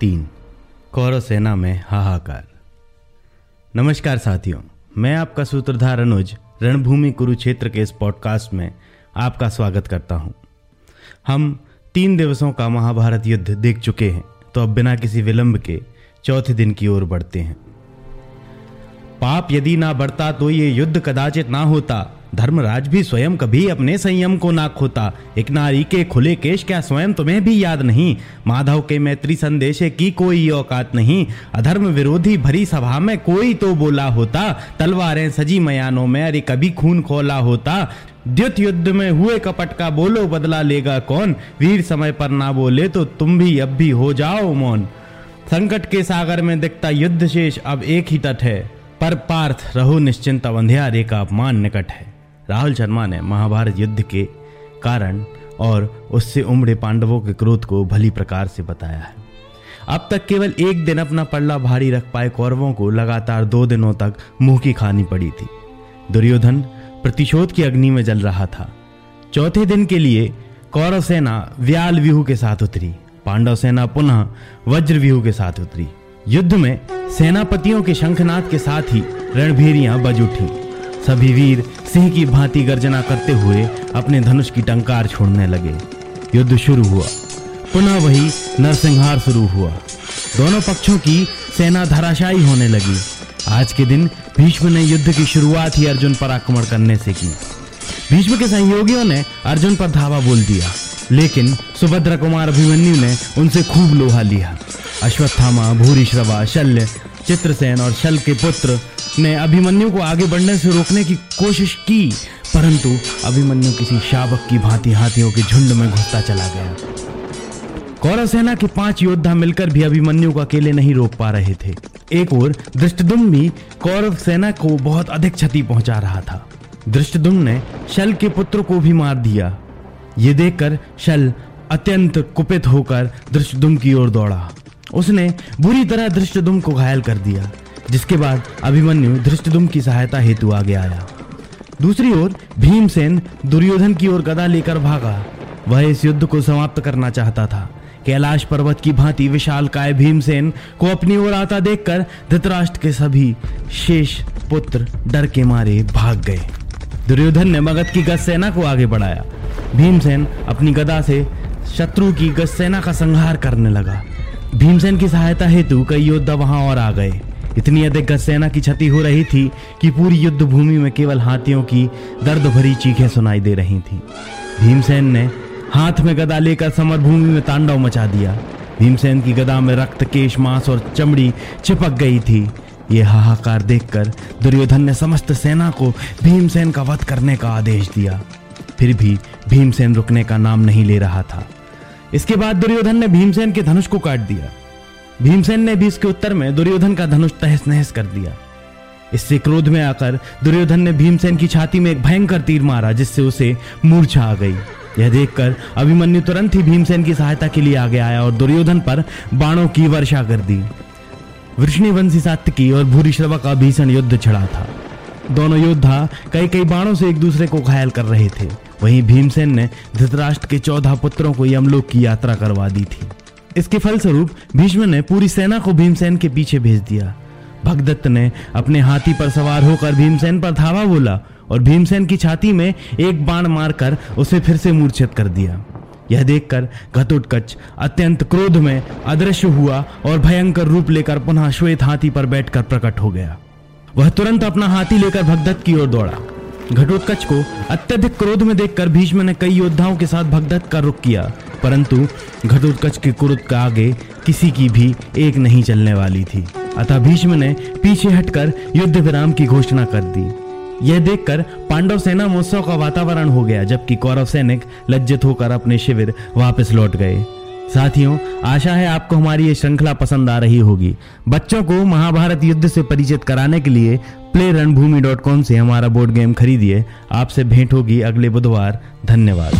तीन कौरव सेना में हाहाकार नमस्कार साथियों, मैं आपका सूत्रधार अनुज, रणभूमि कुरुक्षेत्र के इस पॉडकास्ट में आपका स्वागत करता हूँ। हम तीन दिवसों का महाभारत युद्ध देख चुके हैं तो अब बिना किसी विलंब के चौथे दिन की ओर बढ़ते हैं पाप यदि ना बढ़ता तो ये युद्ध कदाचित ना होता धर्मराज भी स्वयं कभी अपने संयम को ना खोता। एक नारी के खुले केश क्या स्वयं तुम्हें भी याद नहीं? माधव के मैत्री संदेशे की कोई औकात नहीं। अधर्म विरोधी भरी सभा में कोई तो बोला होता। तलवारें सजी मयानों में, अरे कभी खून खोला होता। द्युत युद्ध में हुए कपट का बोलो, बदला लेगा कौन? वीर समय पर ना बोले तो तुम भी अब भी हो जाओ मौन। संकट के सागर में दिखता युद्ध शेष अब एक ही तट है। पर पार्थ रहो निश्चिंत, अवंध्यारे का अपमान निकट है। राहुल शर्मा ने महाभारत युद्ध के कारण और उससे उमड़े पांडवों के क्रोध को भली प्रकार से बताया है। अब तक केवल एक दिन अपना पल्ला भारी रख पाए कौरवों को लगातार दो दिनों तक मुँह की खानी पड़ी थी। दुर्योधन प्रतिशोध की अग्नि में जल रहा था। चौथे दिन के लिए कौरव सेना व्याल व्यूह के साथ उतरी। पांडव सेना पुनः वज्र व्यूह के साथ उतरी। युद्ध में सेनापतियों के शंखनाद के साथ ही रणभेरियाँ बज उठी। सभी वीर सिंह की भांति गर्जना करते हुए अपने धनुष की टंकार छोड़ने लगे। युद्ध शुरू हुआ। पुनः वही नरसिंहार शुरू हुआ। दोनों पक्षों की सेना धराशायी होने लगी। आज के दिन भीष्म ने युद्ध की शुरुआत ही अर्जुन पर आक्रमण करने से की। भीष्म के सहयोगियों ने अर्जुन पर धावा बोल दिया। लेकिन सुभद्रा कुमार अभिमन्यु ने उनसे खूब लोहा लिया। अश्वत्थामा, भूरिश्रवा, शल्य, चित्रसेन और शल के पुत्र ने अभिमन्यु को आगे बढ़ने से रोकने की कोशिश की, परंतु अभिमन्यु किसी शावक की भांति हाथियों के झुंड में घुसता चला गया। कौरव सेना के पाँच योद्धा मिलकर भी अभिमन्यु को अकेले नहीं रोक पा रहे थे। एक और दृष्टदुम भी कौरव सेना को बहुत अधिक क्षति पहुँचा रहा था। दृष्टदुम ने शल के पुत्र को भी मार दिया। ये देखकर शल अत्यंत कुपित होकर दृष्टदुम की ओर दौड़ा। उसने बुरी तरह दृष्टदुम को घायल कर दिया। जिसके बाद अभिमन्यु धृष्टदुम की सहायता हेतु आगे आया। दूसरी ओर, भीमसेन दुर्योधन की ओर गदा लेकर भागा। वह इस युद्ध को समाप्त करना चाहता था। कैलाश पर्वत की भांति विशाल काय भीमसेन को अपनी ओर आता देखकर धृतराष्ट्र के सभी शेष पुत्र डर के मारे भाग गए। दुर्योधन ने मगध की गज सेना को आगे बढ़ाया। भीमसेन अपनी गदा से शत्रु की गज सेना का संहार करने लगा। भीमसेन की सहायता हेतु कई योद्धा वहाँ और आ गए। इतनी अधिक सेना की क्षति हो रही थी कि पूरी युद्ध भूमि में केवल हाथियों की दर्द भरी चीखें सुनाई दे रही थी। भीमसेन ने हाथ में गदा लेकर समर भूमि में तांडव मचा दिया। भीमसेन की गदा में रक्त, केश, मांस और चमड़ी चिपक गई थी। ये हाहाकार देखकर दुर्योधन ने समस्त सेना को भीमसेन का वध करने का आदेश दिया। फिर भी भीमसेन रुकने का नाम नहीं ले रहा था। इसके बाद दुर्योधन ने भीमसेन के धनुष को काट दिया। भीमसेन ने भी इसके उत्तर में दुर्योधन का धनुष तहस नहस कर दिया। इससे क्रोध में आकर दुर्योधन ने भीमसेन की छाती में एक भयंकर तीर मारा, जिससे उसे मूर्छा आ गई। यह देखकर अभिमन्यु तुरंत ही भीमसेन की सहायता के लिए आगे आया और दुर्योधन पर बाणों की वर्षा कर दी। वृष्णिवंशी सात्यकी और भूरिश्रवा का भीषण युद्ध छिड़ा था। दोनों योद्धा कई कई बाणों से एक दूसरे को घायल कर रहे थे। वहीं भीमसेन ने धृतराष्ट्र के चौदह पुत्रों को यमलोक की यात्रा करवा दी थी। इसके फलस्वरूप भीष्म ने पूरी सेना को भीमसेन के पीछे भेज दिया। भगदत्त ने अपने हाथी पर सवार होकर भीमसेन पर धावा बोला और भीमसेन की छाती में एक बाण मारकर उसे फिर से मूर्छित कर दिया। यह देखकर घटोत्कच अत्यंत क्रोध में अदृश्य हुआ और भयंकर रूप लेकर पुनः श्वेत हाथी पर बैठकर प्रकट हो गया। वह तुरंत अपना हाथी लेकर भगदत्त की ओर दौड़ा। घटोत्कच को अत्यधिक क्रोध में देखकर भीष्म ने कई योद्धाओं के साथ भगदत्त का रुख किया। परंतु घटोत्कच के क्रोध का आगे किसी की भी एक नहीं चलने वाली थी। अतः भीष्म ने पीछे हटकर युद्ध विराम की घोषणा कर दी। यह देखकर पांडव सेना महोत्सव का वातावरण हो गया, जबकि कौरव सैनिक लज्जित होकर अपने शिविर वापस लौट गए। साथियों, आशा है आपको हमारी ये श्रृंखला पसंद आ रही होगी। बच्चों को महाभारत युद्ध से परिचित कराने के लिए प्ले से हमारा बोर्ड गेम खरीदिए। आपसे भेंट होगी अगले बुधवार। धन्यवाद।